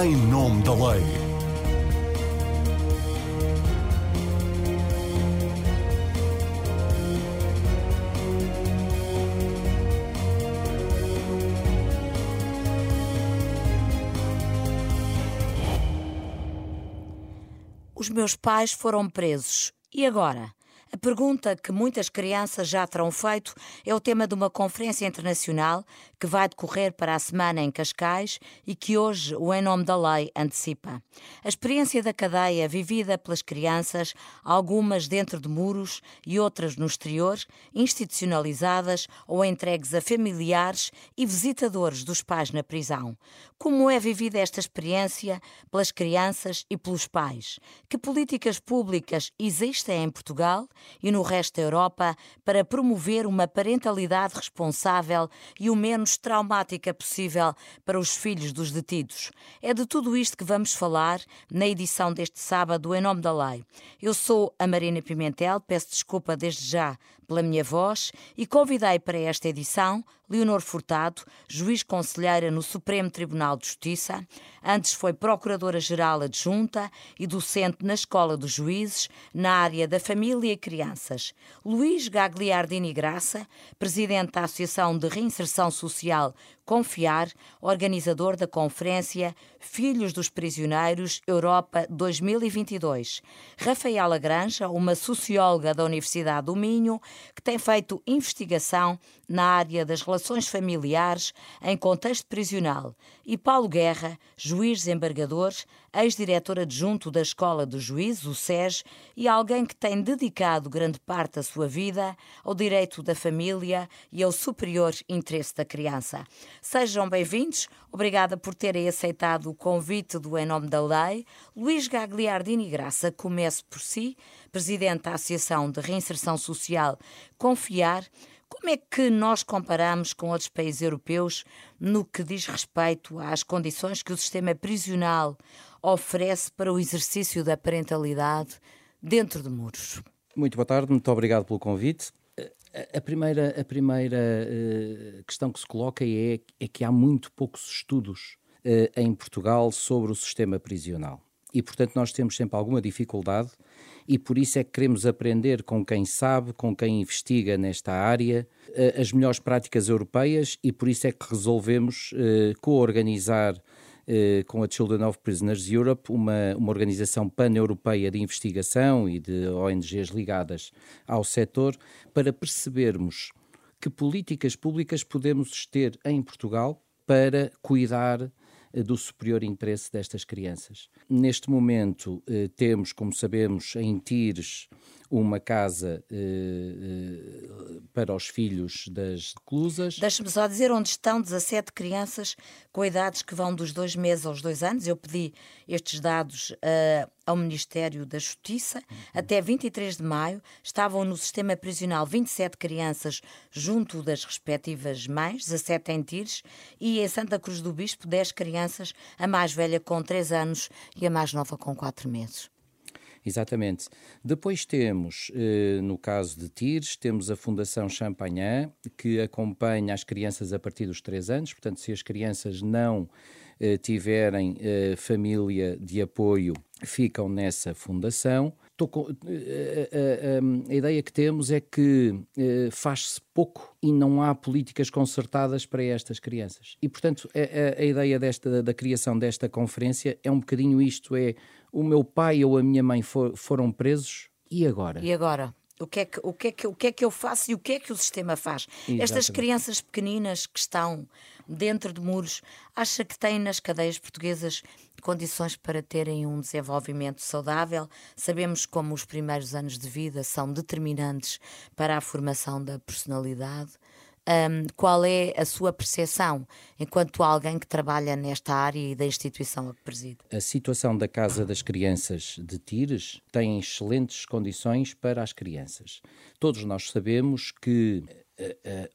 em nome da lei. Os meus pais foram presos. E agora? A pergunta que muitas crianças já terão feito é o tema de uma conferência internacional que vai decorrer para a semana em Cascais e que hoje o Em Nome da Lei antecipa. A experiência da cadeia vivida pelas crianças, algumas dentro de muros e outras no exterior, institucionalizadas ou entregues a familiares e visitadores dos pais na prisão. Como é vivida esta experiência pelas crianças e pelos pais? Que políticas públicas existem em Portugal? E no resto da Europa para promover uma parentalidade responsável e o menos traumática possível para os filhos dos detidos. É de tudo isto que vamos falar na edição deste sábado em nome da lei. Eu sou a Marina Pimentel, peço desculpa desde já pela minha voz e convidei para esta edição Leonor Furtado, juiz conselheira no Supremo Tribunal de Justiça, antes foi procuradora-geral adjunta e docente na Escola dos Juízes, na área da família e crianças. Luís Gagliardini Graça, presidente da Associação de Reinserção Social Confiar, organizador da conferência Filhos dos Prisioneiros Europa 2022. Rafaela Granja, uma socióloga da Universidade do Minho, que tem feito investigação na área das relações familiares em contexto prisional. E Paulo Guerra, juiz desembargador, ex-diretor adjunto da Escola dos Juízes, o SES, e alguém que tem dedicado grande parte da sua vida ao direito da família e ao superior interesse da criança. Sejam bem-vindos. Obrigada por terem aceitado o convite do Em Nome da Lei. Luís Gagliardini Graça, comece por si, presidente da Associação de Reinserção Social Confiar. Como é que nós comparamos com outros países europeus no que diz respeito às condições que o sistema prisional oferece para o exercício da parentalidade dentro de muros? Muito boa tarde, muito obrigado pelo convite. A primeira, a primeira uh, questão que se coloca é, é, que há muito poucos estudos uh, em Portugal sobre o sistema prisional. E, portanto, nós temos sempre alguma dificuldade e por isso é que queremos aprender com quem sabe, com quem investiga nesta área, uh, as melhores práticas europeias e por isso é que resolvemos co-organizar eh, com a Children of Prisoners Europe, uma, uma organização pan-europeia de investigação e de ONGs ligadas ao setor, para percebermos que políticas públicas podemos ter em Portugal para cuidar eh, do superior interesse destas crianças. Neste momento, eh, temos, como sabemos, em Tires, uma casa eh, eh, para os filhos das reclusas. Deixa-me só dizer onde estão 17 crianças com idades que vão dos dois meses aos dois anos. Eu pedi estes dados uh, ao Ministério da Justiça. Uhum. Até 23 de maio estavam no sistema prisional 27 crianças junto das respectivas mães, 17 em Tires, e em Santa Cruz do Bispo 10 crianças, a mais velha com 3 anos e a mais nova com 4 meses. Exatamente. Depois temos, eh, no caso de Tires, temos a Fundação Champagnat, que acompanha as crianças a partir dos 3 anos, portanto, se as crianças não eh, tiverem eh, família de apoio, ficam nessa fundação. A, a, a, ideia que temos é que faz-se pouco e não há políticas concertadas para estas crianças. E, portanto, a, ideia desta, da criação desta conferência é um bocadinho isto: é o meu pai ou a minha mãe for, foram presos, e agora? E agora? O que, é que, o, que é que, o que é que eu faço e o que é que o sistema faz? Exatamente. Estas crianças pequeninas que estão dentro de muros, acha que têm nas cadeias portuguesas condições para terem um desenvolvimento saudável? Sabemos como os primeiros anos de vida são determinantes para a formação da personalidade. Um, qual é a sua percepção enquanto alguém que trabalha nesta área e da instituição a que preside? A situação da Casa das Crianças de Tires tem excelentes condições para as crianças. Todos nós sabemos que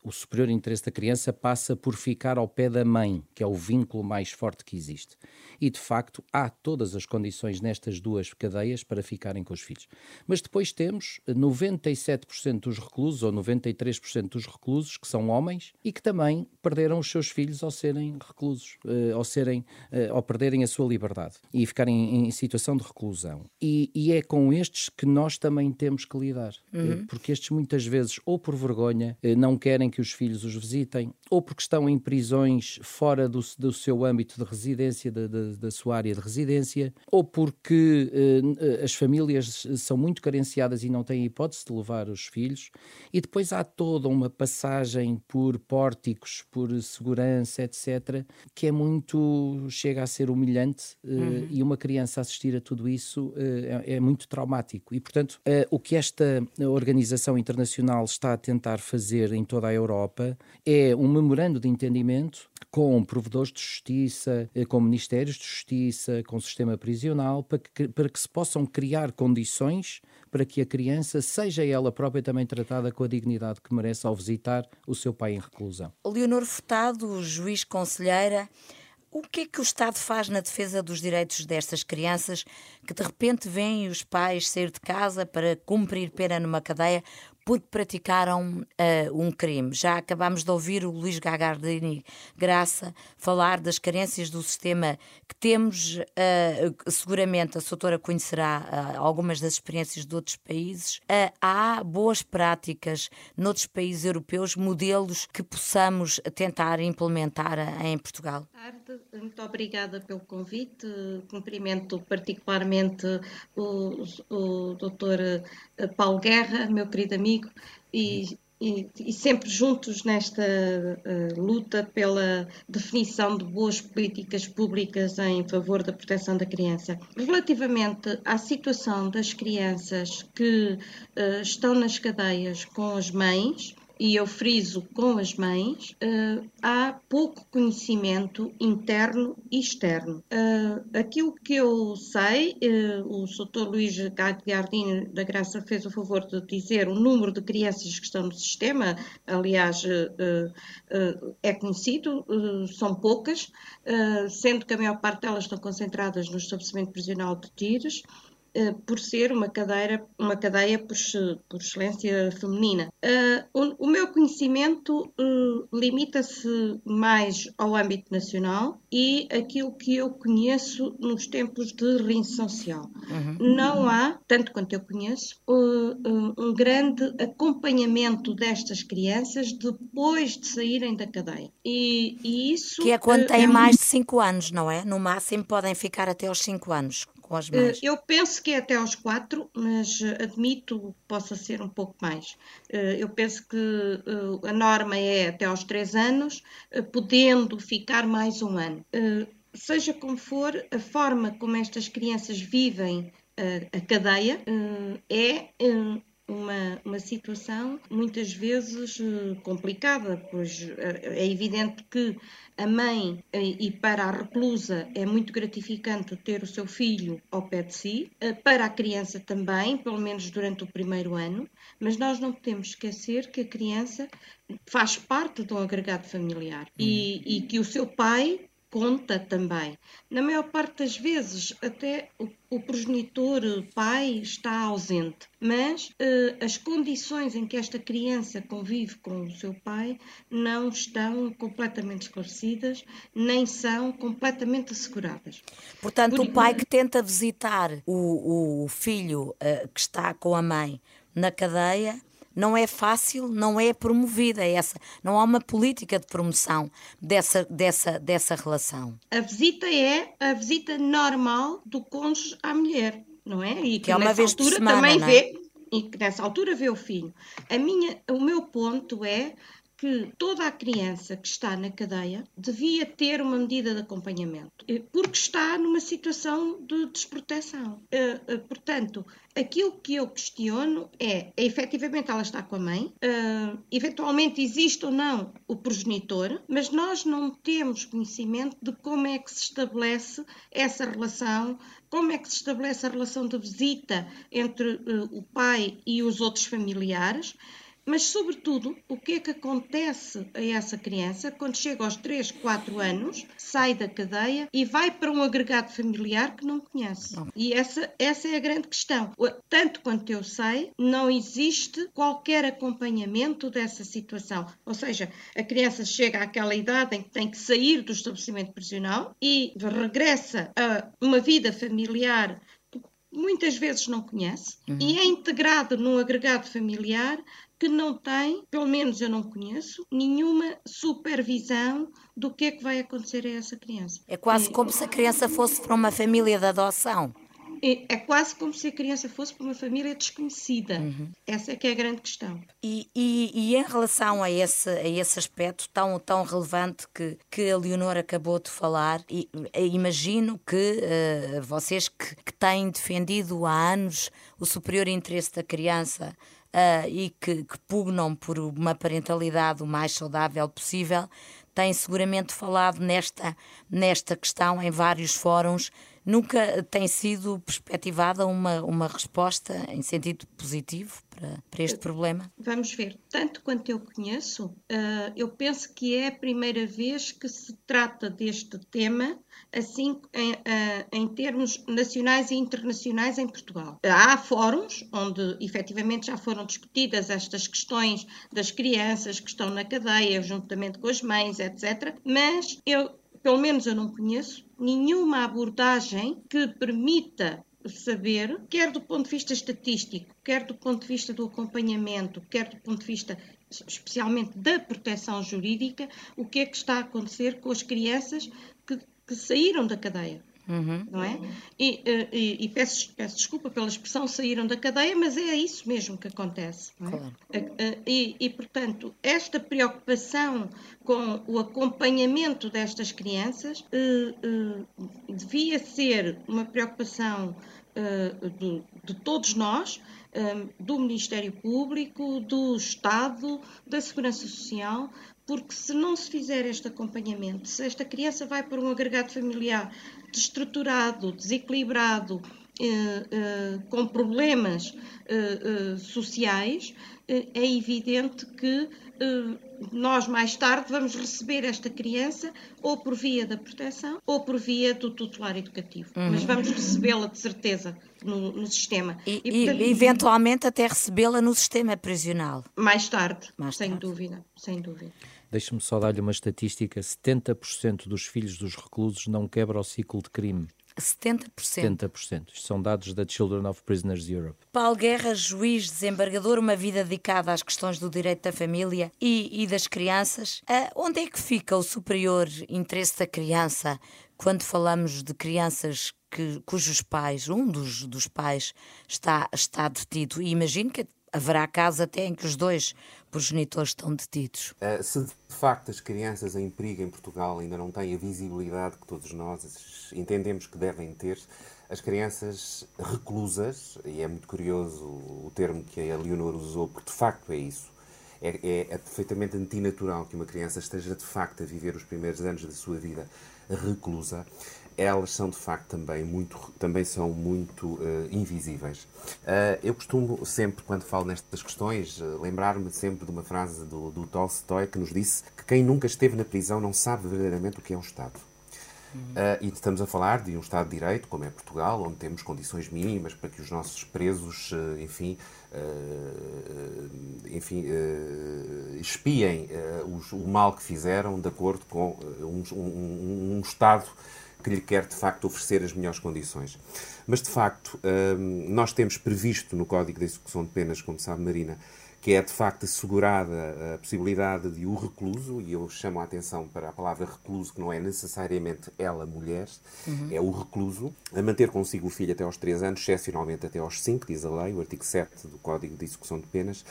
o superior interesse da criança passa por ficar ao pé da mãe, que é o vínculo mais forte que existe. E, de facto, há todas as condições nestas duas cadeias para ficarem com os filhos. Mas depois temos 97% dos reclusos, ou 93% dos reclusos, que são homens e que também perderam os seus filhos ao serem reclusos, ao, serem, ao perderem a sua liberdade e ficarem em, situação de reclusão. E, e, é com estes que nós também temos que lidar, uhum. uh, porque estes muitas vezes, ou por vergonha, não querem que os filhos os visitem, ou porque estão em prisões fora do, do seu âmbito de residência, de, de, da sua área de residência, ou porque uh, as famílias são muito carenciadas e não têm hipótese de levar os filhos, e depois há toda uma passagem por pórticos, por segurança, etc., que é muito. chega a ser humilhante, uh, uhum. e uma criança assistir a tudo isso uh, é, é, muito traumático. E, portanto, o que esta organização internacional está a tentar fazer em toda a Europa é um memorando de entendimento com provedores de justiça, eh, com ministérios de justiça, com sistema prisional, para que, para que se possam criar condições para que a criança seja ela própria também tratada com a dignidade que merece ao visitar o seu pai em reclusão. Leonor Furtado, juiz conselheira, o que é que o Estado faz na defesa dos direitos destas crianças que de repente veem os pais sair de casa para cumprir pena numa cadeia porque praticaram uh, um crime. Já acabámos de ouvir o Luís Gagardini Graça falar das carências do sistema que temos. Uh, seguramente a doutora conhecerá uh, algumas das experiências de outros países. há boas práticas noutros países europeus, modelos que possamos tentar implementar em Portugal. Muito obrigada pelo convite. Cumprimento particularmente o, o doutor Paulo Guerra, meu querido amigo, e, e, e sempre juntos nesta uh, luta pela definição de boas políticas públicas em favor da proteção da criança. Relativamente à situação das crianças que uh, estão nas cadeias com as mães, e eu friso com as mães, uh, há pouco conhecimento interno e externo. Uh, aquilo que eu sei, uh, o Dr. Luís Gagliardini da Graça fez o favor de dizer o número de crianças que estão no sistema, aliás, é conhecido, são poucas, sendo que a maior parte delas estão concentradas no estabelecimento prisional de Tires. Eh, por ser uma, cadeira, uma cadeia por, por excelência feminina. Uh, o, o, meu conhecimento uh, limita-se mais ao âmbito nacional e aquilo que eu conheço nos tempos de reinserção social. Uhum. Não há, tanto quanto eu conheço, um grande acompanhamento destas crianças depois de saírem da cadeia. E, e isso. Que é quando têm é mais de 5 anos, não é? No máximo podem ficar até aos 5 anos com as mães? Eu penso que é até aos quatro, mas admito que possa ser um pouco mais. Eh, eu penso que eh, a norma é até aos três anos, eh, podendo ficar mais um ano. Seja como for, a forma como estas crianças vivem a cadeia é uma, uma situação muitas vezes complicada, pois é evidente que a mãe eh, e para a reclusa é muito gratificante ter o seu filho ao pé de si, eh, para a criança também, pelo menos durante o primeiro ano, mas nós não podemos esquecer que a criança faz parte de um agregado familiar e, e que o seu pai conta também. Na maior parte das vezes, até o, o progenitor, o pai, está ausente, mas uh, as condições em que esta criança convive com o seu pai não estão completamente esclarecidas, nem são completamente asseguradas. Portanto, Por... o pai que tenta visitar o, o filho uh, que está com a mãe na cadeia não é fácil, não é promovida essa, não há uma política de promoção dessa, dessa, dessa relação. A visita é a visita normal do cônjuge à mulher, não é? E que, que é uma vez altura semana, também é? vê e que nessa altura vê o filho. A minha, o meu ponto é que toda a criança que está na cadeia devia ter uma medida de acompanhamento, eh, porque está numa situação de desproteção. Eh, eh, portanto, aquilo que eu questiono é, é efetivamente ela está com a mãe, eventualmente existe ou não o progenitor, mas nós não temos conhecimento de como é que se estabelece essa relação, como é que se estabelece a relação de visita entre o pai e os outros familiares mas, sobretudo, o que é que acontece a essa criança quando chega aos 3, 4 anos, sai da cadeia e vai para um agregado familiar que não conhece? Não. E essa, essa é a grande questão. Tanto quanto eu sei, não existe qualquer acompanhamento dessa situação. Ou seja, a criança chega àquela idade em que tem que sair do estabelecimento prisional e regressa a uma vida familiar muitas vezes não conhece uhum. e é integrado num agregado familiar que não tem, pelo menos eu não conheço, nenhuma supervisão do que é que vai acontecer a essa criança. É quase como se a criança fosse para uma família de adoção. É, é, quase como se a criança fosse para uma família desconhecida. Uhum. Essa é que é a grande questão. E, e, e, em relação a esse, a esse aspecto tão, tão relevante que, que a Leonor acabou de falar, e, imagino que uh, vocês que, que têm defendido há anos o superior interesse da criança uh, e que, que pugnam por uma parentalidade o mais saudável possível, têm seguramente falado nesta, nesta questão em vários fóruns Nunca tem sido perspectivada uma, uma resposta em sentido positivo para, para este problema? Vamos ver. Tanto quanto eu conheço, uh, eu penso que é a primeira vez que se trata deste tema assim em, uh, em, termos nacionais e internacionais em Portugal. Há fóruns onde efetivamente já foram discutidas estas questões das crianças que estão na cadeia, juntamente com as mães, etc. Mas eu pelo menos eu não conheço, nenhuma abordagem que permita saber, quer do ponto de vista estatístico, quer do ponto de vista do acompanhamento, quer do ponto de vista especialmente da proteção jurídica, o que é que está a acontecer com as crianças que, que saíram da cadeia. Uhum. Não é? E, eh, e, e peço, peço, desculpa pela expressão saíram da cadeia, mas é isso mesmo que acontece. É? Claro. Eh, eh, e, e, portanto, esta preocupação com o acompanhamento destas crianças devia ser uma preocupação de, de todos nós, do Ministério Público, do Estado, da Segurança Social, porque se não se fizer este acompanhamento, se esta criança vai para um agregado familiar desestruturado, desequilibrado, eh, eh, com problemas eh, eh sociais, eh, é evidente que eh, nós mais tarde vamos receber esta criança ou por via da proteção ou por via do tutelar educativo. Uhum. Mas vamos recebê-la de certeza no, no sistema. E, e, portanto, e eventualmente até recebê-la no sistema prisional. Mais tarde, mais sem tarde. dúvida, sem dúvida. Deixe-me só dar-lhe uma estatística: 70% dos filhos dos reclusos não quebra o ciclo de crime. 70%. 70%. Isto são dados da Children of Prisoners Europe. Paulo Guerra, juiz, desembargador, uma vida dedicada às questões do direito da família e, e das crianças. Uh, onde é que fica o superior interesse da criança quando falamos de crianças que, cujos pais, um dos, dos pais, está, está detido? E imagino que haverá casos até em que os dois progenitores estão detidos. Uh, se de facto as crianças em perigo em Portugal ainda não têm a visibilidade que todos nós entendemos que devem ter, as crianças reclusas, e é muito curioso o termo que a Leonor usou, porque de facto é isso, é, é, é, perfeitamente antinatural que uma criança esteja de facto a viver os primeiros anos da sua vida reclusa elas são de facto também muito também são muito uh, invisíveis. Uh, eu costumo sempre quando falo nestas questões uh, lembrar-me sempre de uma frase do, do Tolstói que nos disse que quem nunca esteve na prisão não sabe verdadeiramente o que é um Estado. Uh, e estamos a falar de um Estado de Direito, como é Portugal, onde temos condições mínimas para que os nossos presos, enfim, enfim espiem os, o mal que fizeram de acordo com um, um, um Estado que lhe quer de facto oferecer as melhores condições. Mas de facto, nós temos previsto no Código de Execução de Penas, como sabe Marina, que é de facto assegurada a possibilidade de o recluso, e eu chamo a atenção para a palavra recluso, que não é necessariamente ela mulher, uhum. é o recluso, a manter consigo o filho até aos 3 anos, excepcionalmente até aos 5, diz a lei, o artigo 7 do Código de Execução de Penas,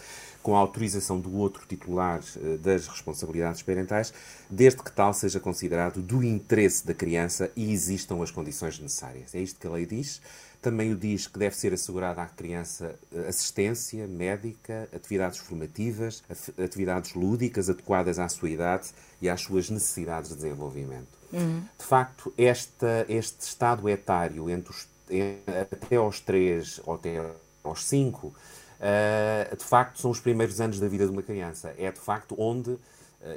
com a autorização do outro titular uh, das responsabilidades parentais, desde que tal seja considerado do interesse da criança e existam as condições necessárias. É isto que a lei diz. Também o diz que deve ser assegurada à criança eh, assistência médica, atividades formativas, atividades lúdicas adequadas à sua idade e às suas necessidades de desenvolvimento. Uhum. De facto, esta, este estado etário entre os, até aos 3 ou até aos 5 uh, de facto, são os primeiros anos da vida de uma criança. É de facto onde eh,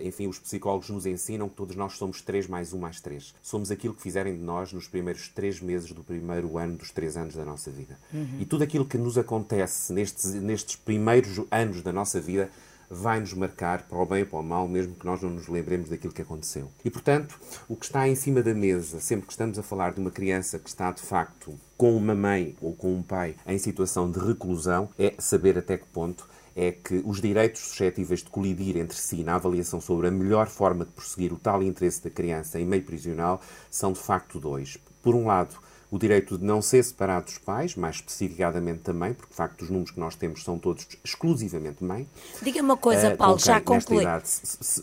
enfim, os psicólogos nos ensinam que todos nós somos 3 mais 1 mais 3. Somos aquilo que fizerem de nós nos primeiros 3 meses do primeiro ano dos 3 anos da nossa vida. Uhum. E tudo aquilo que nos acontece nestes, nestes primeiros anos da nossa vida vai nos marcar para o bem ou para o mal, mesmo que nós não nos lembremos daquilo que aconteceu. E, portanto, o que está em cima da mesa, sempre que estamos a falar de uma criança que está, de facto, com uma mãe ou com um pai em situação de reclusão, é saber até que ponto é que os direitos suscetíveis de colidir entre si na avaliação sobre a melhor forma de prosseguir o tal interesse da criança em meio prisional são de facto dois. Por um lado, o direito de não ser separado dos pais, mais especificadamente também, porque de facto os números que nós temos são todos exclusivamente mãe. Diga-me uma coisa, uh, Paulo, já concluí.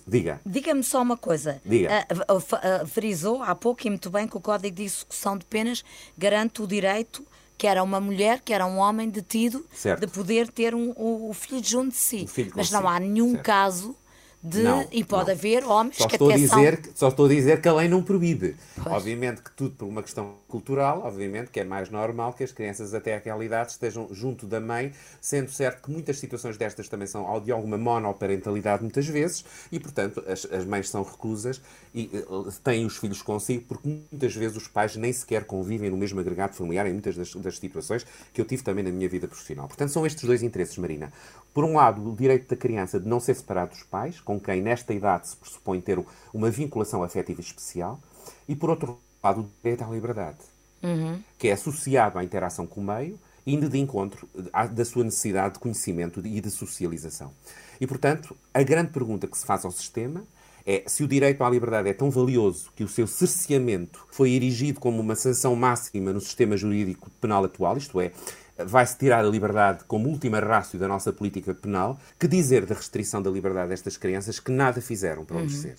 diga. Diga-me só uma coisa. Diga. Uh, uh, frisou há pouco e muito bem que o Código de Execução de Penas garante o direito que era uma mulher, que era um homem detido, certo. de poder ter um, o, o filho junto de si. Mas não si. há nenhum certo. caso de. Não, e pode não. haver homens só que estou até a dizer, são... Só estou a dizer que a lei não proíbe. Pois. Obviamente que tudo por uma questão cultural, obviamente que é mais normal que as crianças até aquela idade estejam junto da mãe, sendo certo que muitas situações destas também são de alguma monoparentalidade muitas vezes e, portanto, as, as mães são reclusas e uh, têm os filhos consigo porque muitas vezes os pais nem sequer convivem no mesmo agregado familiar em muitas das, das situações que eu tive também na minha vida profissional. Portanto, são estes dois interesses, Marina. Por um lado, o direito da criança de não ser separado dos pais, com quem nesta idade se pressupõe ter uma vinculação afetiva especial, e por outro lado, o direito à liberdade, uhum. que é associado à interação com o meio, indo de encontro da sua necessidade de conhecimento e de socialização. E, portanto, a grande pergunta que se faz ao sistema é se o direito à liberdade é tão valioso que o seu cerceamento foi erigido como uma sanção máxima no sistema jurídico penal atual, isto é, vai-se tirar a liberdade como última rácio da nossa política penal, que dizer da restrição da liberdade destas crianças que nada fizeram para o ser.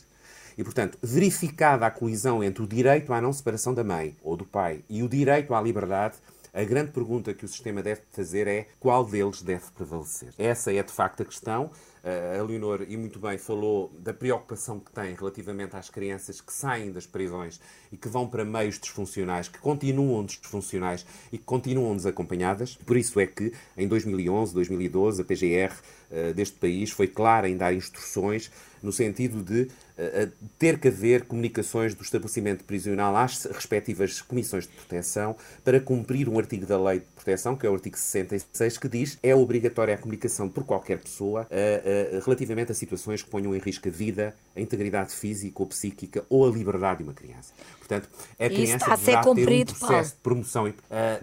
E, portanto, verificada a colisão entre o direito à não separação da mãe ou do pai e o direito à liberdade, a grande pergunta que o sistema deve fazer é qual deles deve prevalecer. Essa é, de facto, a questão. A Leonor, e muito bem, falou da preocupação que tem relativamente às crianças que saem das prisões e que vão para meios disfuncionais, que continuam disfuncionais e que continuam desacompanhadas. Por isso é que, em 2011, 2012, a PGR uh, deste país foi clara em dar instruções no sentido de uh, ter que haver comunicações do estabelecimento prisional às respectivas comissões de proteção para cumprir um artigo da lei de proteção, que é o artigo 66, que diz é obrigatória a comunicação por qualquer pessoa uh, relativamente a situações que ponham em risco a vida, a integridade física ou psíquica ou a liberdade de uma criança. Portanto, a criança está a ser cumprido, um processo de promoção. Uh,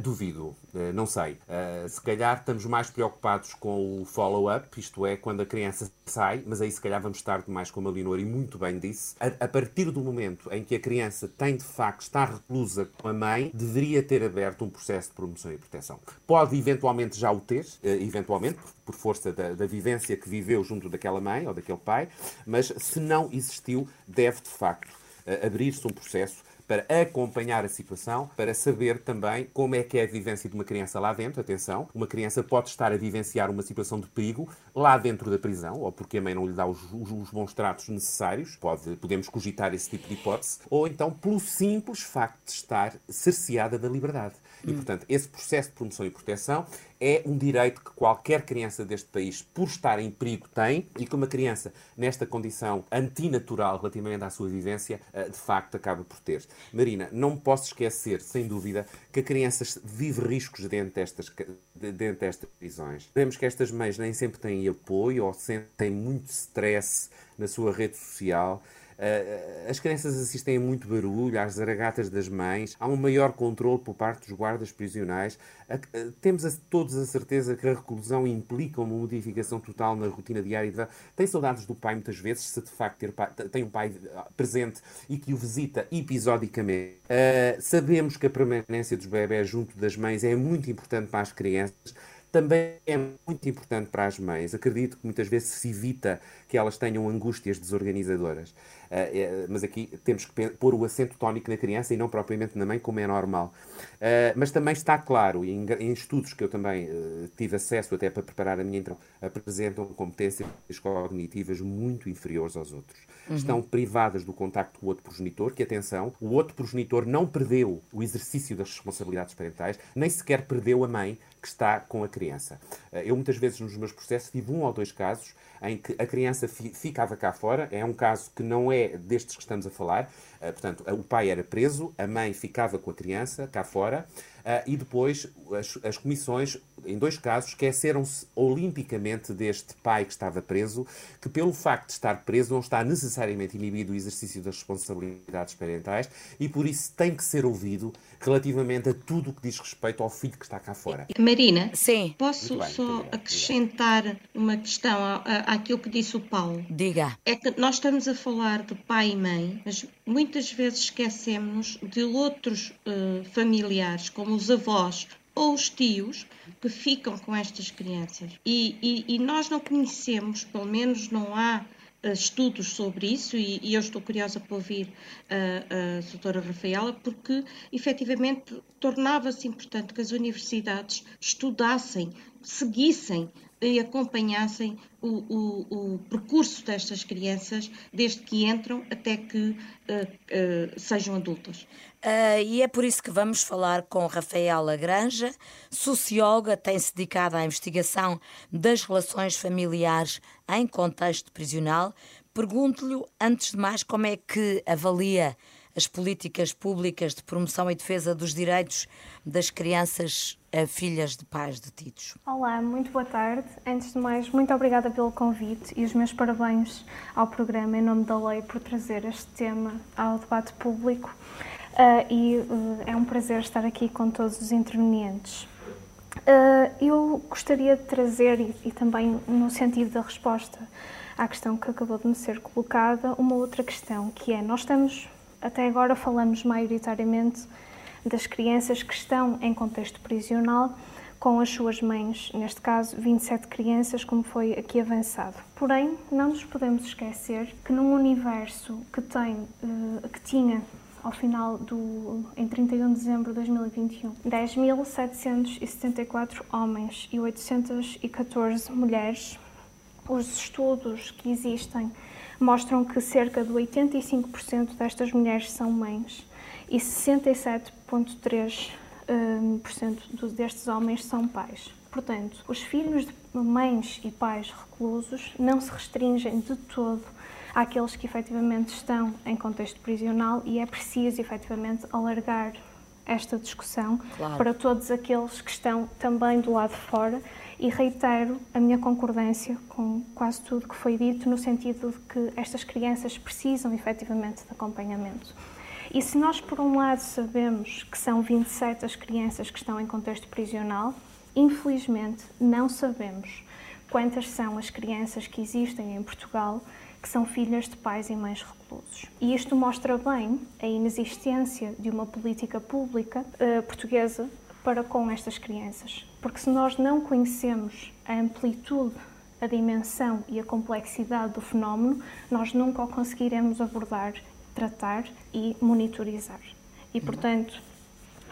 duvido, não sei. Uh, se calhar estamos mais preocupados com o follow-up, isto é, quando a criança sai, mas aí se calhar vamos estar mais como a Leonor e muito bem disse. A, a, partir do momento em que a criança tem de facto, está reclusa com a mãe, deveria ter aberto um processo de promoção e proteção. Pode eventualmente já o ter, eventualmente, por força da, da vivência que viveu junto daquela mãe ou daquele pai, mas se não existiu, deve de facto abrir-se um processo para acompanhar a situação, para saber também como é que é a vivência de uma criança lá dentro. Atenção, uma criança pode estar a vivenciar uma situação de perigo lá dentro da prisão, ou porque a mãe não lhe dá os, os, os bons tratos necessários, pode, podemos cogitar esse tipo de hipótese, ou então pelo simples facto de estar cerceada da liberdade. E, portanto, esse processo de promoção e proteção é um direito que qualquer criança deste país, por estar em perigo, tem e que uma criança nesta condição antinatural relativamente à sua vivência, eh, de facto acaba por ter. Marina, não posso esquecer, sem dúvida, que a criança vive riscos dentro destas, dentro destas prisões. Vemos que estas mães nem sempre têm apoio ou sentem muito stress na sua rede social. Uh, as crianças assistem a muito barulho, às zaragatas das mães, há um maior controle por parte dos guardas prisionais. Uh, temos a, todos a certeza que a reclusão implica uma modificação total na rotina diária. De... Tem saudades do pai muitas vezes, se de facto pai, tem um pai presente e que o visita episodicamente. Uh, sabemos que a permanência dos bebés junto das mães é muito importante para as crianças também é muito importante para as mães. Acredito que muitas vezes se evita que elas tenham angústias desorganizadoras. Uh, mas aqui temos que pôr o acento tónico na criança e não propriamente na mãe, como é normal. mas também está claro, em, em estudos que eu também tive acesso até para preparar a minha então, apresentam competências cognitivas muito inferiores aos outros. Uhum. Estão privadas do contacto com o outro progenitor, que atenção, o outro progenitor não perdeu o exercício das responsabilidades parentais, nem sequer perdeu a mãe que está com a criança. Eu muitas vezes nos meus processos tive um ou dois casos em que a criança fi ficava cá fora. É um caso que não é destes que estamos a falar. Uh, portanto, o pai era preso, a mãe ficava com a criança cá fora. Uh, e depois as, as, comissões, em dois casos, esqueceram-se olimpicamente deste pai que estava preso, que pelo facto de estar preso não está necessariamente inibido o exercício das responsabilidades parentais e por isso tem que ser ouvido relativamente a tudo o que diz respeito ao filho que está cá fora. Marina, Sim. posso bem, só acrescentar uma questão àquilo que disse o Paulo? Diga. É que nós estamos a falar de pai e mãe, mas muitas vezes esquecemos de outros uh, familiares, como os avós ou os tios, que ficam com estas crianças. E, e, e nós não conhecemos, pelo menos não há eh, estudos sobre isso e, e, eu estou curiosa para ouvir a, a doutora Rafaela, porque efetivamente tornava-se importante que as universidades estudassem, seguissem e acompanhassem o, o, o, percurso destas crianças desde que entram até que uh, uh, sejam adultas. Uh, e é por isso que vamos falar com Rafaela Granja, socióloga, tem-se dedicado à investigação das relações familiares em contexto prisional. Pergunto-lhe, antes de mais, como é que avalia as políticas públicas de promoção e defesa dos direitos das crianças filhas de pais detidos. Olá, muito boa tarde. Antes de mais, muito obrigada pelo convite e os meus parabéns ao programa em nome da lei por trazer este tema ao debate público. Uh, e uh, é um prazer estar aqui com todos os intervenientes. Uh, eu gostaria de trazer, e, e, também no sentido da resposta à questão que acabou de me ser colocada, uma outra questão, que é, nós estamos, até agora falamos maioritariamente das crianças que estão em contexto prisional com as suas mães, neste caso 27 crianças, como foi aqui avançado. Porém, não nos podemos esquecer que num universo que tem, que tinha ao final do em 31 de dezembro de 2021, 10.774 homens e 814 mulheres. Os estudos que existem mostram que cerca de 85% destas mulheres são mães e 67,3% hum, destes homens são pais. Portanto, os filhos de mães e pais reclusos não se restringem de todo àqueles que efetivamente estão em contexto prisional e é preciso efetivamente alargar esta discussão claro. para todos aqueles que estão também do lado de fora e reitero a minha concordância com quase tudo que foi dito no sentido de que estas crianças precisam efetivamente de acompanhamento. E se nós, por um lado, sabemos que são 27 as crianças que estão em contexto prisional, infelizmente não sabemos quantas são as crianças que existem em Portugal que são filhas de pais e mães E isto mostra bem a inexistência de uma política pública uh, portuguesa para com estas crianças. Porque se nós não conhecemos a amplitude, a dimensão e a complexidade do fenómeno, nós nunca o conseguiremos abordar, tratar e monitorizar. E, portanto,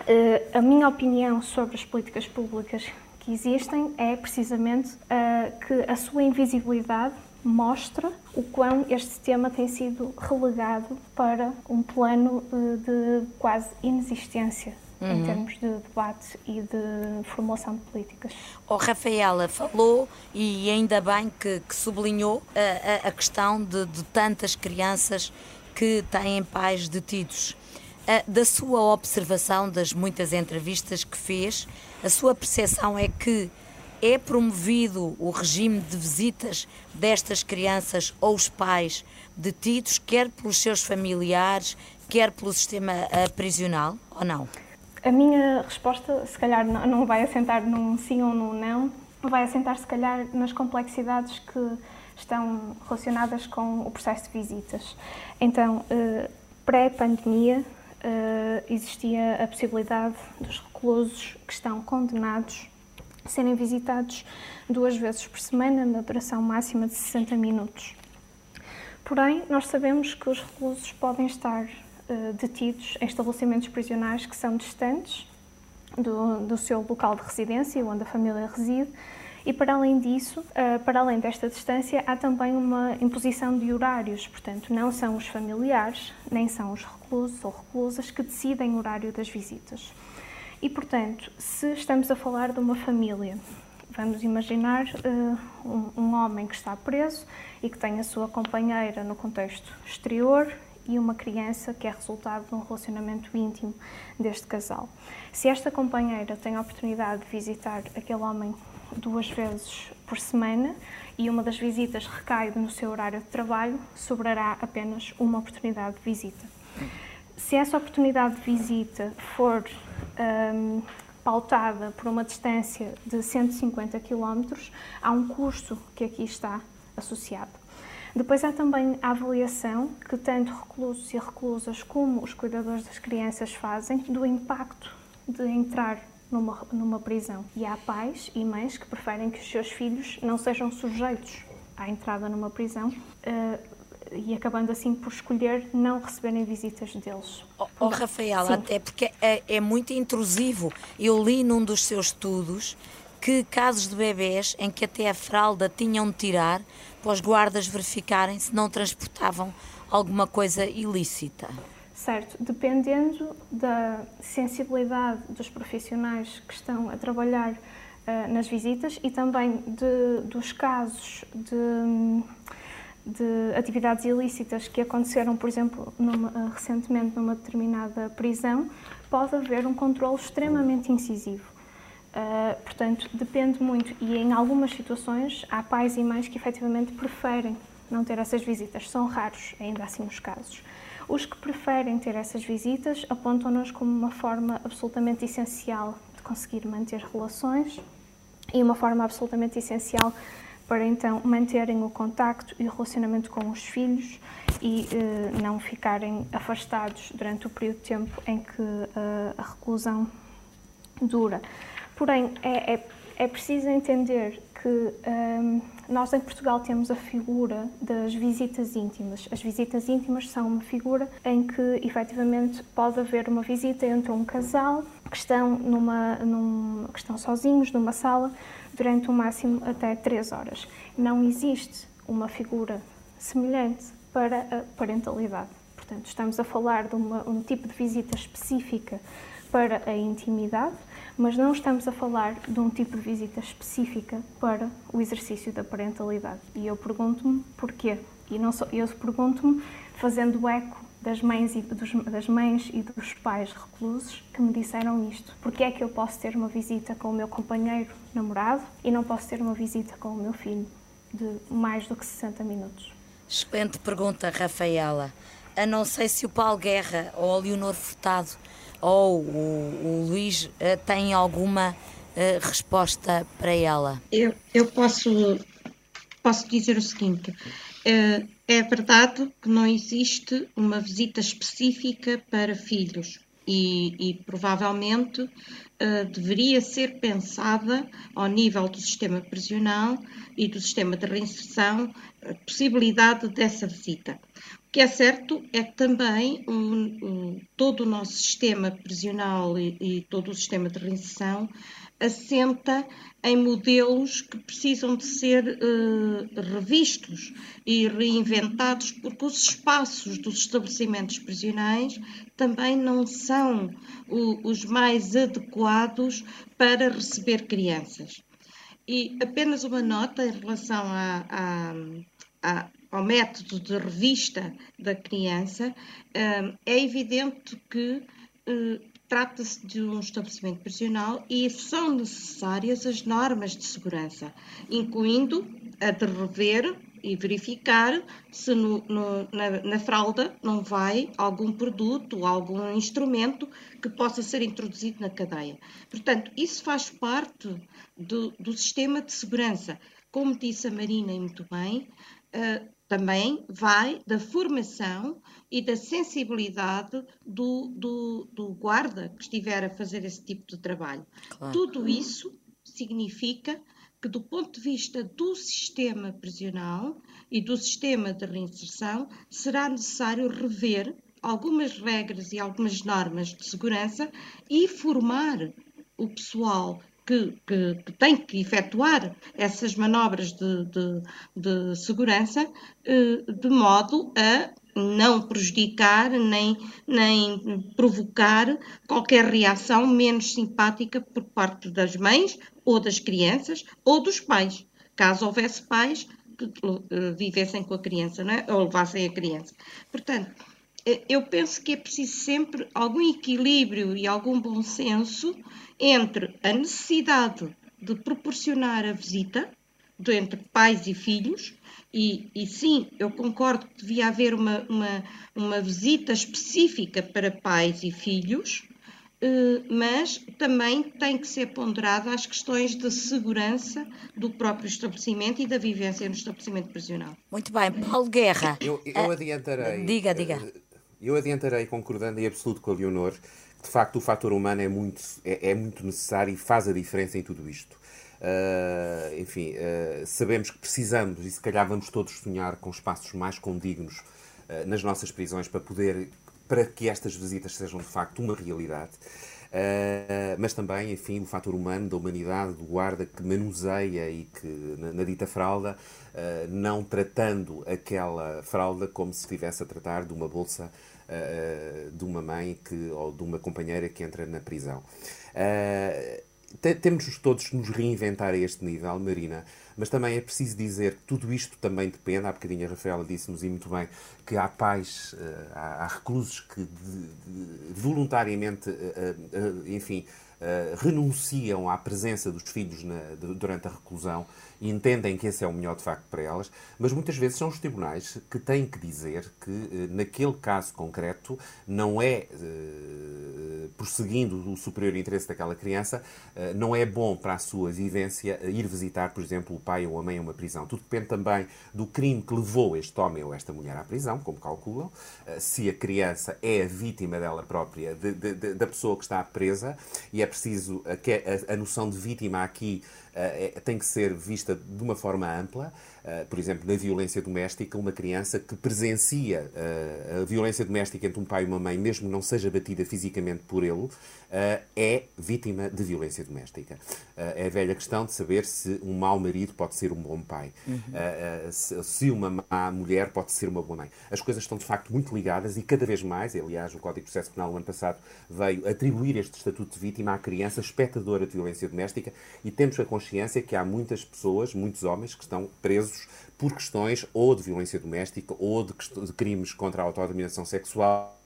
uh, a minha opinião sobre as políticas públicas que existem é precisamente uh, que a sua invisibilidade mostra o quão este tema tem sido relegado para um plano eh, de quase inexistência uhum. em termos de debate e de formulação de políticas. Oh, Rafaela falou e ainda bem que, que sublinhou a, a, a questão de, de, tantas crianças que têm pais detidos. Uh, da sua observação das muitas entrevistas que fez, a sua percepção é que é promovido o regime de visitas destas crianças ou os pais detidos, quer pelos seus familiares, quer pelo sistema uh, prisional, ou não? A minha resposta, se calhar, não vai assentar num sim ou num não, vai assentar, se calhar, nas complexidades que estão relacionadas com o processo de visitas. Então, uh, pré-pandemia, uh, existia a possibilidade dos reclusos que estão condenados serem visitados duas vezes por semana, na duração máxima de 60 minutos. Porém, nós sabemos que os reclusos podem estar uh, detidos em estabelecimentos prisionais que são distantes do, do seu local de residência, onde a família reside, e para além disso, uh, para além desta distância, há também uma imposição de horários, portanto, não são os familiares, nem são os reclusos ou reclusas que decidem o horário das visitas. E, portanto, se estamos a falar de uma família, vamos imaginar uh, um, um homem que está preso e que tem a sua companheira no contexto exterior e uma criança que é resultado de um relacionamento íntimo deste casal. Se esta companheira tem a oportunidade de visitar aquele homem duas vezes por semana e uma das visitas recai no seu horário de trabalho, sobrará apenas uma oportunidade de visita. Se essa oportunidade de visita for um, pautada por uma distância de 150 km, há um custo que aqui está associado. Depois há também a avaliação que tanto reclusos e reclusas como os cuidadores das crianças fazem do impacto de entrar numa, numa prisão. E há pais e mães que preferem que os seus filhos não sejam sujeitos à entrada numa prisão. Uh, e acabando assim por escolher não receberem visitas deles. Oh, oh Rafaela, até porque é, é, muito intrusivo. Eu li num dos seus estudos que casos de bebés em que até a fralda tinham de tirar para os guardas verificarem se não transportavam alguma coisa ilícita. Certo, dependendo da sensibilidade dos profissionais que estão a trabalhar uh, nas visitas e também de, dos casos de, de, atividades ilícitas que aconteceram, por exemplo, numa, uh, recentemente numa determinada prisão, pode haver um controle extremamente incisivo. Uh, portanto, depende muito e em algumas situações há pais e mães que efetivamente preferem não ter essas visitas. São raros ainda assim os casos. Os que preferem ter essas visitas apontam-nos como uma forma absolutamente essencial de conseguir manter relações e uma forma absolutamente essencial para então manterem o contacto e o relacionamento com os filhos e eh, não ficarem afastados durante o período de tempo em que eh, a reclusão dura. Porém, é, é, é preciso entender que um, nós em Portugal temos a figura das visitas íntimas. As visitas íntimas são uma figura em que efetivamente pode haver uma visita entre um casal que estão, numa, num, que estão sozinhos numa sala durante o máximo até três horas. Não existe uma figura semelhante para a parentalidade. Portanto, estamos a falar de uma, um tipo de visita específica para a intimidade mas não estamos a falar de um tipo de visita específica para o exercício da parentalidade. E eu pergunto-me porquê. E não só, eu pergunto-me fazendo eco das mães, e dos, das mães e dos pais reclusos que me disseram isto. Porquê é que eu posso ter uma visita com o meu companheiro namorado e não posso ter uma visita com o meu filho de mais do que 60 minutos? Excelente pergunta, Rafaela. A não sei se o Paulo Guerra ou o Leonor Furtado ou o, o Luís uh, tem alguma uh, resposta para ela? Eu, eu posso, posso dizer o seguinte: uh, é verdade que não existe uma visita específica para filhos. E, e, provavelmente uh, deveria ser pensada ao nível do sistema prisional e do sistema de reinserção a possibilidade dessa visita que é certo é que também um, um, todo o nosso sistema prisional e, e, todo o sistema de reinserção assenta em modelos que precisam de ser uh, revistos e reinventados, porque os espaços dos estabelecimentos prisionais também não são o, os mais adequados para receber crianças. E apenas uma nota em relação a, a, a ao método de revista da criança, hum, é evidente que hum, trata-se de um estabelecimento prisional e são necessárias as normas de segurança, incluindo a de rever e verificar se no, no, na, na, fralda não vai algum produto, algum instrumento que possa ser introduzido na cadeia. Portanto, isso faz parte do, do sistema de segurança. Como disse a Marina e muito bem, uh, também vai da formação e da sensibilidade do, do, do, guarda que estiver a fazer esse tipo de trabalho. Claro. Tudo isso significa que, do ponto de vista do sistema prisional e do sistema de reinserção, será necessário rever algumas regras e algumas normas de segurança e formar o pessoal que, que, que, tem que efetuar essas manobras de, de, de segurança eh, de modo a não prejudicar nem, nem provocar qualquer reação menos simpática por parte das mães ou das crianças ou dos pais, caso houvesse pais que eh, vivessem com a criança não é? ou levassem a criança. Portanto, eu penso que é preciso sempre algum equilíbrio e algum bom senso entre a necessidade de proporcionar a visita entre pais e filhos, e, e, sim, eu concordo que devia haver uma, uma, uma visita específica para pais e filhos, eh, mas também tem que ser ponderada as questões de segurança do próprio estabelecimento e da vivência no estabelecimento prisional. Muito bem, Paulo Guerra. Eu, eu adiantarei. Diga, diga. Eu adiantarei, concordando em absoluto com a Leonor, de facto o fator humano é muito, é, é muito necessário e faz a diferença em tudo isto. Uh, enfim, uh, sabemos que precisamos e se calhar vamos todos sonhar com espaços mais condignos uh, nas nossas prisões para poder, para que estas visitas sejam de facto uma realidade. mas também, enfim, o fator humano da humanidade, do guarda que manuseia e que, na, na dita fralda, não tratando aquela fralda como se estivesse a tratar de uma bolsa uh, de uma mãe que, ou de uma companheira que entra na prisão. Uh, temos todos nos reinventar a este nível, Marina, mas também é preciso dizer que tudo isto também depende, há bocadinho a Rafaela disse-nos e muito bem, que há pais, há, há reclusos que de, de, voluntariamente, enfim, renunciam à presença dos filhos na, durante a reclusão e entendem que esse é o melhor de facto para elas, mas muitas vezes são os tribunais que têm que dizer que, eh, naquele caso concreto, não é, eh, prosseguindo o superior interesse daquela criança, eh, não é bom para a sua vivência ir visitar, por exemplo, o pai ou a mãe a uma prisão. Tudo depende também do crime que levou este homem ou esta mulher à prisão, como calculam, se a criança é a vítima dela própria, de, de, da pessoa que está presa, e é preciso a, a, a noção de vítima aqui uh, tem que ser vista de uma forma ampla. Uh, por exemplo, na violência doméstica, uma criança que presencia a violência doméstica entre um pai e uma mãe, mesmo não seja batida fisicamente por ele, é vítima de violência doméstica. é a velha questão de saber se um mau marido pode ser um bom pai, uhum. se, se, uma má mulher pode ser uma boa mãe. As coisas estão de facto muito ligadas e cada vez mais, aliás, o Código de Processo Penal no ano passado veio atribuir este estatuto de vítima à criança espectadora de violência doméstica e temos a consciência que há muitas pessoas, muitos homens, que estão presos por questões ou de violência doméstica ou de, de crimes contra a autodeterminação sexual.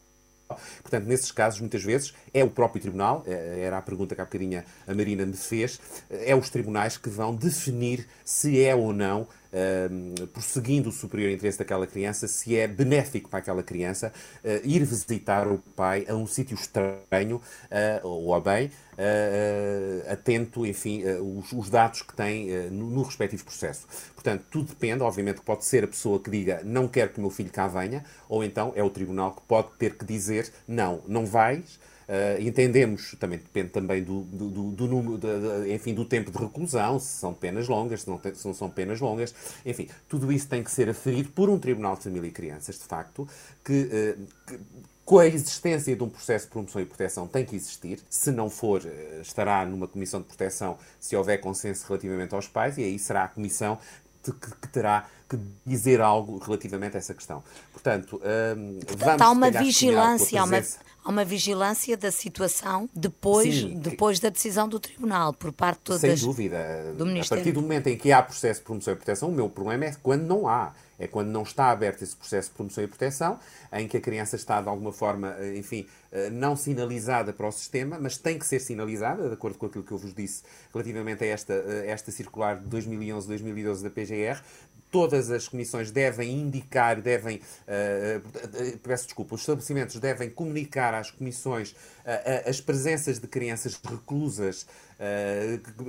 Portanto, nesses casos, muitas vezes, é o próprio tribunal, é, era a pergunta que há bocadinho a Marina me fez, é os tribunais que vão definir se é ou não uh, prosseguindo o superior interesse daquela criança, se é benéfico para aquela criança uh, ir visitar o pai a um sítio estranho uh, ou a bem, uh, atento, enfim, os, os, dados que tem no, no, respectivo processo. Portanto, tudo depende, obviamente, pode ser a pessoa que diga não quero que o meu filho cá venha, ou então é o tribunal que pode ter que dizer não, não vais, Uh, entendemos, também depende também do, do, do, número, de, de, enfim, do tempo de reclusão, se são penas longas, se não, se não são penas longas, enfim, tudo isso tem que ser aferido por um Tribunal de Família e Crianças, de facto, que, uh, que com a existência de um processo de promoção e proteção tem que existir. Se não for, uh, estará numa comissão de proteção se houver consenso relativamente aos pais, e aí será a comissão que terá que dizer algo relativamente a essa questão. Portanto, um, Portanto vamos há uma vigilância, há uma, há uma vigilância da situação depois, Sim, depois da decisão do tribunal, por parte de Sem dúvida. Do a partir do momento em que há processo de promoção e proteção, o meu problema é quando não há. É quando não está aberto esse processo de promoção e proteção, em que a criança está de alguma forma, eh, enfim, eh, não sinalizada para o sistema, mas tem que ser sinalizada, de acordo com aquilo que eu vos disse relativamente a esta, a eh, esta circular de 2011-2012 da PGR, todas as comissões devem indicar, devem, uh, uh, peço desculpa, os estabelecimentos devem comunicar às comissões uh, as presenças de crianças reclusas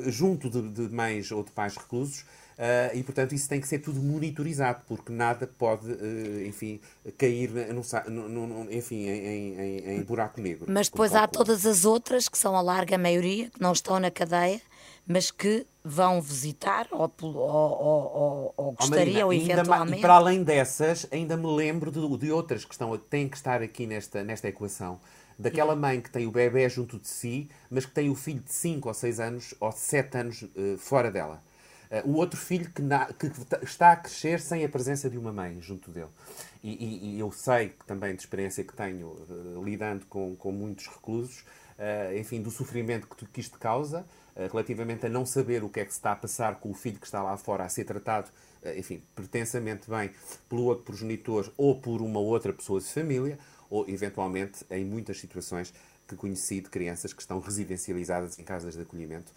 junto de, de mães ou de pais reclusos, Uh, e, portanto, isso tem que ser tudo monitorizado, porque nada pode, uh, enfim, cair no, no, no, enfim, em, em, em, buraco negro. Mas depois há todas as outras, que são a larga maioria, que não estão na cadeia, mas que vão visitar ou, ou, ou, ou gostariam oh, Marina, eventualmente. Para além dessas, ainda me lembro de, de outras que estão, têm que estar aqui nesta, nesta equação. Daquela mãe que tem o bebê junto de si, mas que tem o filho de 5 ou 6 anos ou 7 anos uh, fora dela. Uh, o outro filho que, na, que, está a crescer sem a presença de uma mãe junto dele. E, e, e eu sei que também de experiência que tenho uh, lidando com, com muitos reclusos, enfim, do sofrimento que, que isto causa, relativamente a não saber o que é que se está a passar com o filho que está lá fora a ser tratado, enfim, pretensamente bem pelo outro progenitor ou por uma outra pessoa de família, ou eventualmente em muitas situações que conheci de crianças que estão residencializadas em casas de acolhimento.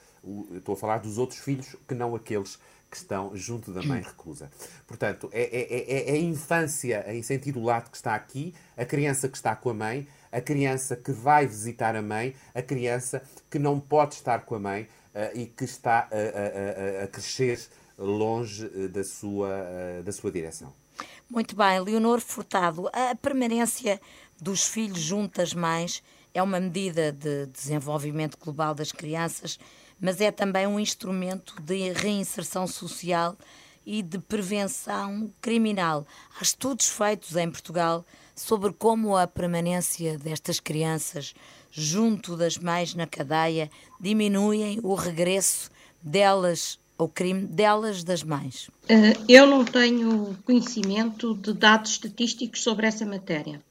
Estou a falar dos outros filhos que não aqueles que estão junto da mãe reclusa. Portanto, é, é, é, é a infância em sentido lato que está aqui, a criança que está com a mãe, a criança que vai visitar a mãe, a criança que não pode estar com a mãe uh, e que está a, a, a, crescer longe uh, da, sua, uh, da sua direção. Muito bem, Leonor Furtado, a permanência dos filhos junto às mães é uma medida de desenvolvimento global das crianças, mas é também um instrumento de reinserção social e de prevenção criminal. Há estudos feitos em Portugal sobre como a permanência destas crianças junto das mães na cadeia diminuem o regresso delas ao crime delas, das mães? Eh, eu não tenho conhecimento de dados estatísticos sobre essa matéria.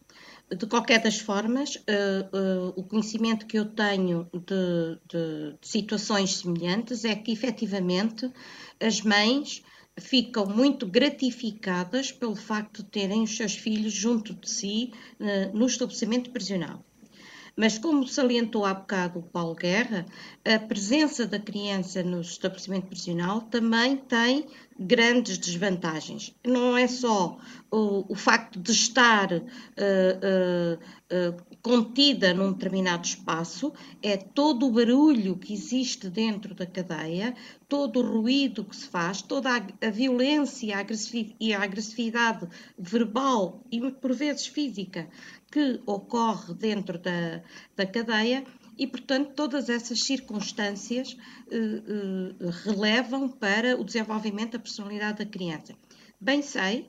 De qualquer das formas, uh, uh, o conhecimento que eu tenho de, de, de, situações semelhantes é que, efetivamente, as mães ficam muito gratificadas pelo facto de terem os seus filhos junto de si uh, no estabelecimento prisional. Mas, como salientou há bocado o Paulo Guerra, a presença da criança no estabelecimento prisional também tem grandes desvantagens. Não é só o, o facto de estar uh, uh, uh, contida num determinado espaço, é todo o barulho que existe dentro da cadeia, todo o ruído que se faz, toda a, a violência e a agressividade verbal e por vezes física que ocorre dentro da, da cadeia e, portanto, todas essas circunstâncias eh, eh, relevam para o desenvolvimento da personalidade da criança. Bem sei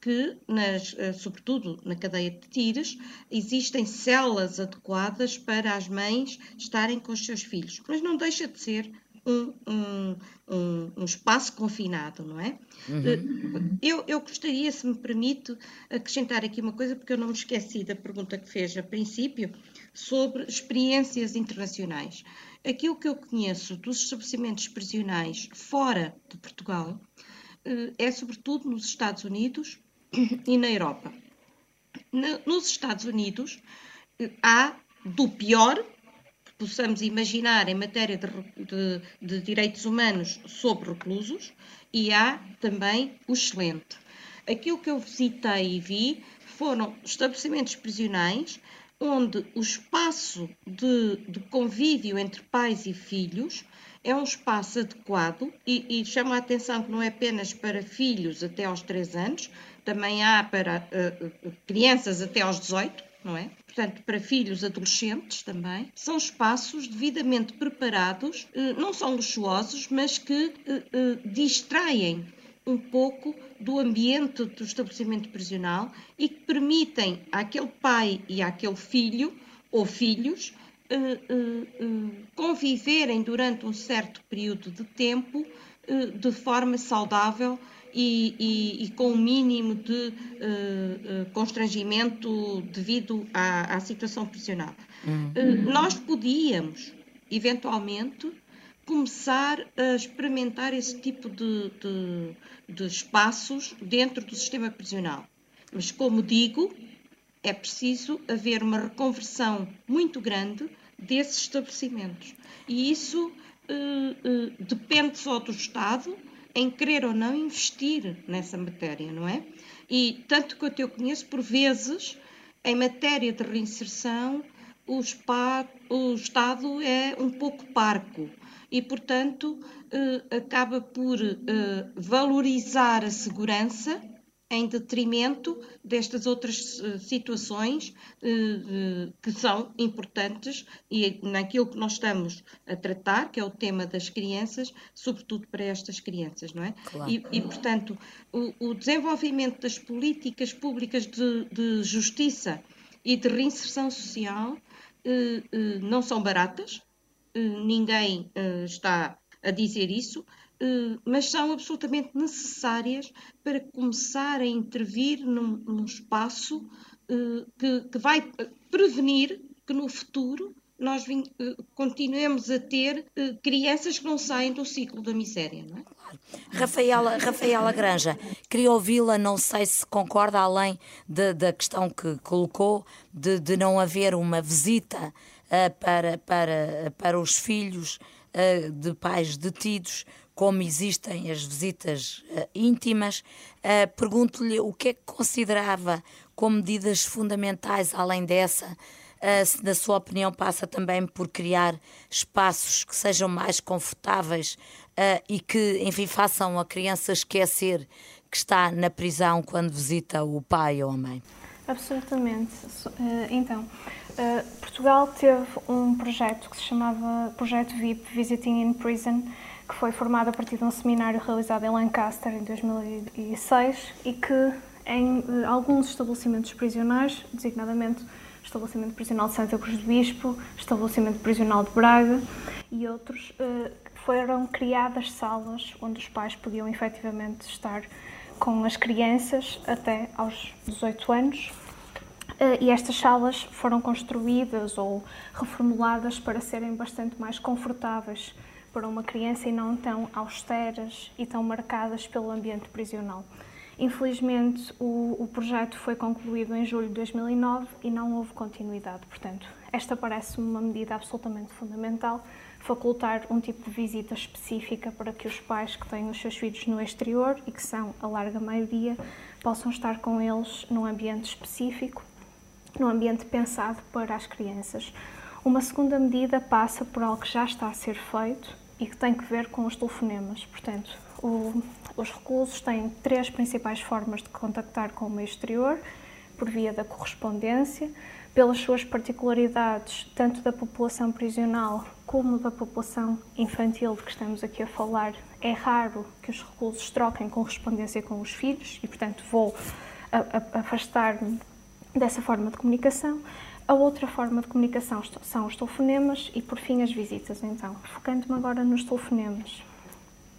que, nas, eh, sobretudo na cadeia de tires, existem celas adequadas para as mães estarem com os seus filhos, mas não deixa de ser um, um, um, um espaço confinado, não é? Uhum. Eu, eu gostaria, se me permite, acrescentar aqui uma coisa, porque eu não me esqueci da pergunta que fez a princípio, sobre experiências internacionais. Aquilo que eu conheço dos estabelecimentos prisionais fora de Portugal eh, é sobretudo nos Estados Unidos e na Europa. Nos Estados Unidos eh, há do pior possamos imaginar em matéria de, de, de direitos humanos sobre reclusos e há também o excelente. Aquilo que eu visitei e vi foram estabelecimentos prisionais onde o espaço de, de, convívio entre pais e filhos é um espaço adequado e, e chama a atenção que não é apenas para filhos até aos 3 anos, também há para uh, crianças até aos 18, não é? Portanto, para filhos adolescentes também, são espaços devidamente preparados, eh, não são luxuosos, mas que eh, distraem um pouco do ambiente do estabelecimento prisional e que permitem àquele pai e àquele filho ou filhos conviverem durante um certo período de tempo de forma saudável e, e, e com o um mínimo de uh, constrangimento devido à, à situação prisional. Uhum. Uh, nós podíamos, eventualmente, começar a experimentar esse tipo de, de, de espaços dentro do sistema prisional. Mas, como digo, é preciso haver uma reconversão muito grande desses estabelecimentos. E isso uh, uh, depende só do Estado em querer ou não investir nessa matéria, não é? E tanto quanto eu conheço, por vezes, em matéria de reinserção, o, SPA, o Estado é um pouco parco e, portanto, eh, acaba por eh, valorizar a segurança em detrimento destas outras uh, situações uh, uh, que são importantes e naquilo que nós estamos a tratar, que é o tema das crianças, sobretudo para estas crianças, não é? Claro. E, e, portanto, o, o, desenvolvimento das políticas públicas de, de justiça e de reinserção social não são baratas, ninguém está a dizer isso, eh, mas são absolutamente necessárias para começar a intervir num, num espaço eh, que, que, vai prevenir que no futuro nós eh, continuemos a ter crianças que não saem do ciclo da miséria, não é? Rafaela, Rafaela Granja, queria ouvi-la, não sei se concorda, além de, da questão que colocou, de, de não haver uma visita uh, para, para, para os filhos uh, de pais detidos, como existem as visitas uh, íntimas, uh, pergunto-lhe o que é que considerava como medidas fundamentais, além dessa, uh, se na sua opinião passa também por criar espaços que sejam mais confortáveis e que, enfim, façam a criança esquecer que está na prisão quando visita o pai ou a mãe. Absolutamente. Então, Portugal teve um projeto que se chamava Projeto VIP Visiting in Prison, que foi formado a partir de um seminário realizado em Lancaster em 2006 e que em eh, alguns estabelecimentos prisionais, designadamente estabelecimento prisional de Santa Cruz do Bispo, estabelecimento prisional de Braga e outros, eh, foram criadas salas onde os pais podiam efetivamente estar com as crianças até aos 18 anos. Eh, e estas salas foram construídas ou reformuladas para serem bastante mais confortáveis para uma criança e não tão austeras e tão marcadas pelo ambiente prisional. Infelizmente, o, o, projeto foi concluído em julho de 2009 e não houve continuidade. Portanto, esta parece-me uma medida absolutamente fundamental, facultar um tipo de visita específica para que os pais que têm os seus filhos no exterior e que são a larga maioria possam estar com eles num ambiente específico, num ambiente pensado para as crianças. Uma segunda medida passa por algo que já está a ser feito e que tem que ver com os telefonemas. Portanto, o, os reclusos têm três principais formas de contactar com o meio exterior, por via da correspondência, pelas suas particularidades, tanto da população prisional como da população infantil de que estamos aqui a falar. É raro que os reclusos troquem correspondência com os filhos e, portanto, vou afastar-me dessa forma de comunicação. A outra forma de comunicação são os telefonemas e, por fim, as visitas. Então, focando-me agora nos telefonemas.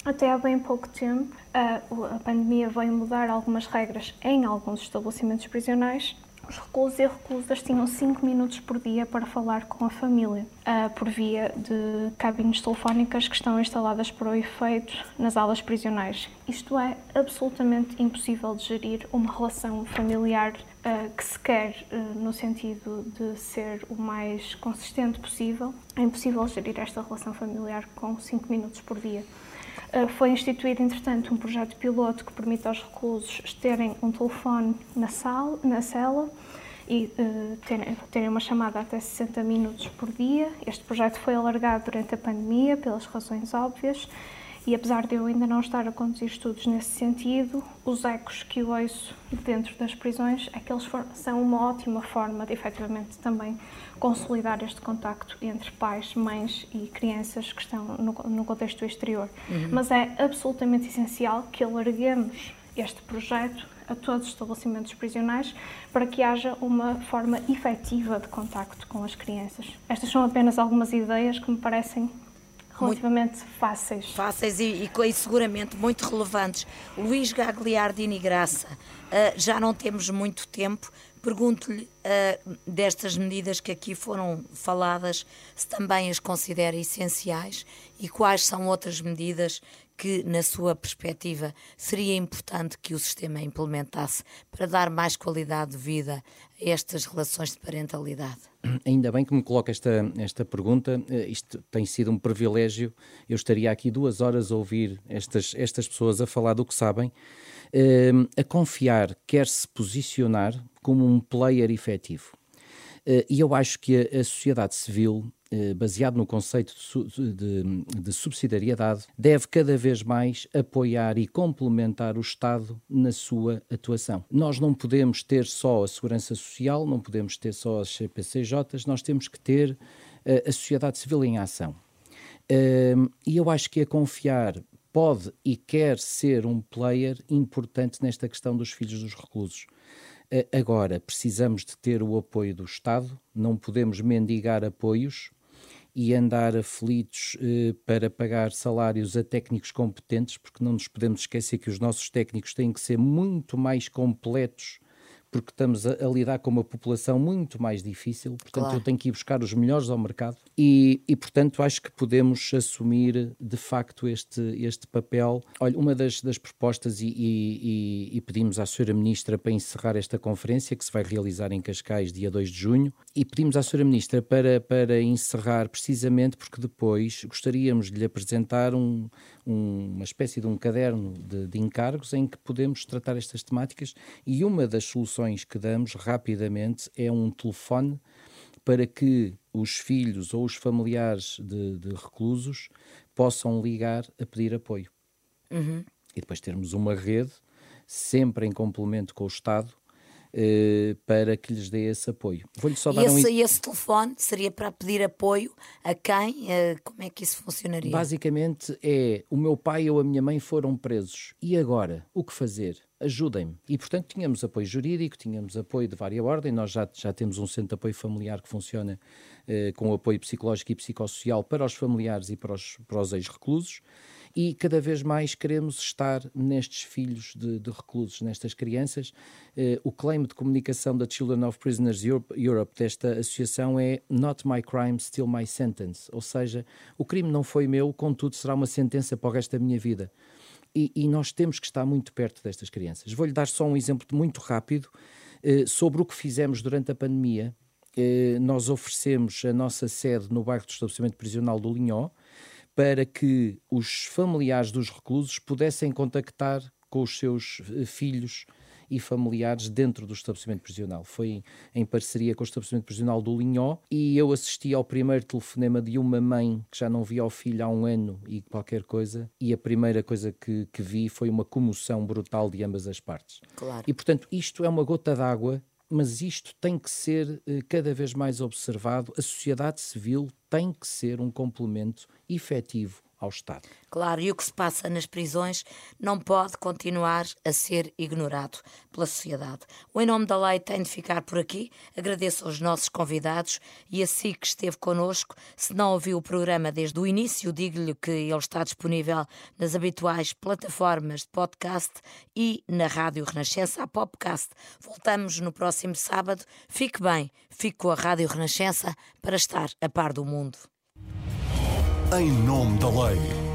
Até há bem pouco tempo, a, a pandemia veio mudar algumas regras em alguns estabelecimentos prisionais os reclusos e reclusas tinham 5 minutos por dia para falar com a família, por via de cabines telefónicas que estão instaladas para o efeito nas aulas prisionais. Isto é absolutamente impossível de gerir uma relação familiar uh, que se quer uh, no sentido de ser o mais consistente possível. É impossível gerir esta relação familiar com 5 minutos por dia. Eh, foi instituído, entretanto, um projeto piloto que permite aos reclusos terem um telefone na, sala, na cela e terem uma chamada até 60 minutos por dia. Este projeto foi alargado durante a pandemia, pelas razões óbvias, e apesar de eu ainda não estar a conduzir estudos nesse sentido, os ecos que eu ouço dentro das prisões é que eles são uma ótima forma de efetivamente também consolidar este contacto entre pais, mães e crianças que estão no, no contexto exterior. Uhum. Mas é absolutamente essencial que alarguemos este projeto a todos os estabelecimentos prisionais para que haja uma forma efetiva de contacto com as crianças. Estas são apenas algumas ideias que me parecem relativamente muito fáceis. Fáceis e, e, e, seguramente muito relevantes. Luís Gagliardini Graça, uh, já não temos muito tempo. Pergunto-lhe uh, destas medidas que aqui foram faladas, se também as considera essenciais e quais são outras medidas que, na sua perspectiva, seria importante que o sistema implementasse para dar mais qualidade de vida a estas relações de parentalidade? Ainda bem que me coloca esta, esta pergunta. Eh, isto tem sido um privilégio. Eu estaria aqui duas horas a ouvir estas, estas pessoas a falar do que sabem, eh, a confiar, quer se posicionar como um player efetivo. Eh, e eu acho que a, sociedade civil baseado no conceito de, de, de, subsidiariedade, deve cada vez mais apoiar e complementar o Estado na sua atuação. Nós não podemos ter só a segurança social, não podemos ter só as CPCJs, nós temos que ter uh, a sociedade civil em ação. Uh, e eu acho que a confiar pode e quer ser um player importante nesta questão dos filhos dos reclusos. Agora, precisamos de ter o apoio do Estado, não podemos mendigar apoios e andar aflitos eh, para pagar salários a técnicos competentes, porque não nos podemos esquecer que os nossos técnicos têm que ser muito mais completos porque estamos a, a, lidar com uma população muito mais difícil, portanto claro. eu tenho que ir buscar os melhores ao mercado e, e, portanto acho que podemos assumir de facto este, este papel. Olha, uma das, das propostas e, e, e, pedimos à Sra. Ministra para encerrar esta conferência que se vai realizar em Cascais dia 2 de junho e pedimos à Sra. Ministra para, para encerrar precisamente porque depois gostaríamos de lhe apresentar um, um, uma espécie de um caderno de, de encargos em que podemos tratar estas temáticas e uma das soluções que damos rapidamente é um telefone para que os filhos ou os familiares de, de reclusos possam ligar a pedir apoio. Uhum. E depois termos uma rede, sempre em complemento com o Estado, eh, para que lhes dê esse apoio. Vou-lhe só dar e esse, um... esse telefone seria para pedir apoio a quem? Uh, como é que isso funcionaria? Basicamente é o meu pai ou a minha mãe foram presos. E agora? O que fazer? Ajudem-me. E, portanto, tínhamos apoio jurídico, tínhamos apoio de várias ordens. Nós já, já temos um centro de apoio familiar que funciona uh, com apoio psicológico e psicossocial para os familiares e para os, para os ex-reclusos e cada vez mais queremos estar nestes filhos de, de reclusos, nestas crianças. Uh, o claim de comunicação da Children of Prisoners Europe, Europe desta associação é Not my crime, still my sentence, ou seja, o crime não foi meu, contudo será uma sentença para o resto da minha vida. E, e nós temos que estar muito perto destas crianças. Vou-lhe dar só um exemplo muito rápido uh, sobre o que fizemos durante a pandemia. Uh, nós oferecemos a nossa sede no bairro do estabelecimento prisional do Linhó, para que os familiares dos reclusos pudessem contactar com os seus eh, filhos e familiares dentro do estabelecimento prisional. Foi em parceria com o estabelecimento prisional do Linhó e eu assisti ao primeiro telefonema de uma mãe que já não via o filho há um ano e qualquer coisa, e a primeira coisa que, que vi foi uma comoção brutal de ambas as partes. Claro. E portanto, isto é uma gota d'água mas isto tem que ser eh, cada vez mais observado. A sociedade civil tem que ser um complemento efetivo ao Estado. Claro, e o que se passa nas prisões não pode continuar a ser ignorado pela sociedade. O Em Nome da Lei tem de ficar por aqui. Agradeço aos nossos convidados e a si que esteve connosco. Se não ouviu o programa desde o início, digo-lhe que ele está disponível nas habituais plataformas de podcast e na Rádio Renascença, a Popcast. Voltamos no próximo sábado. Fique bem, fique com a Rádio Renascença para estar a par do mundo em nome da lei.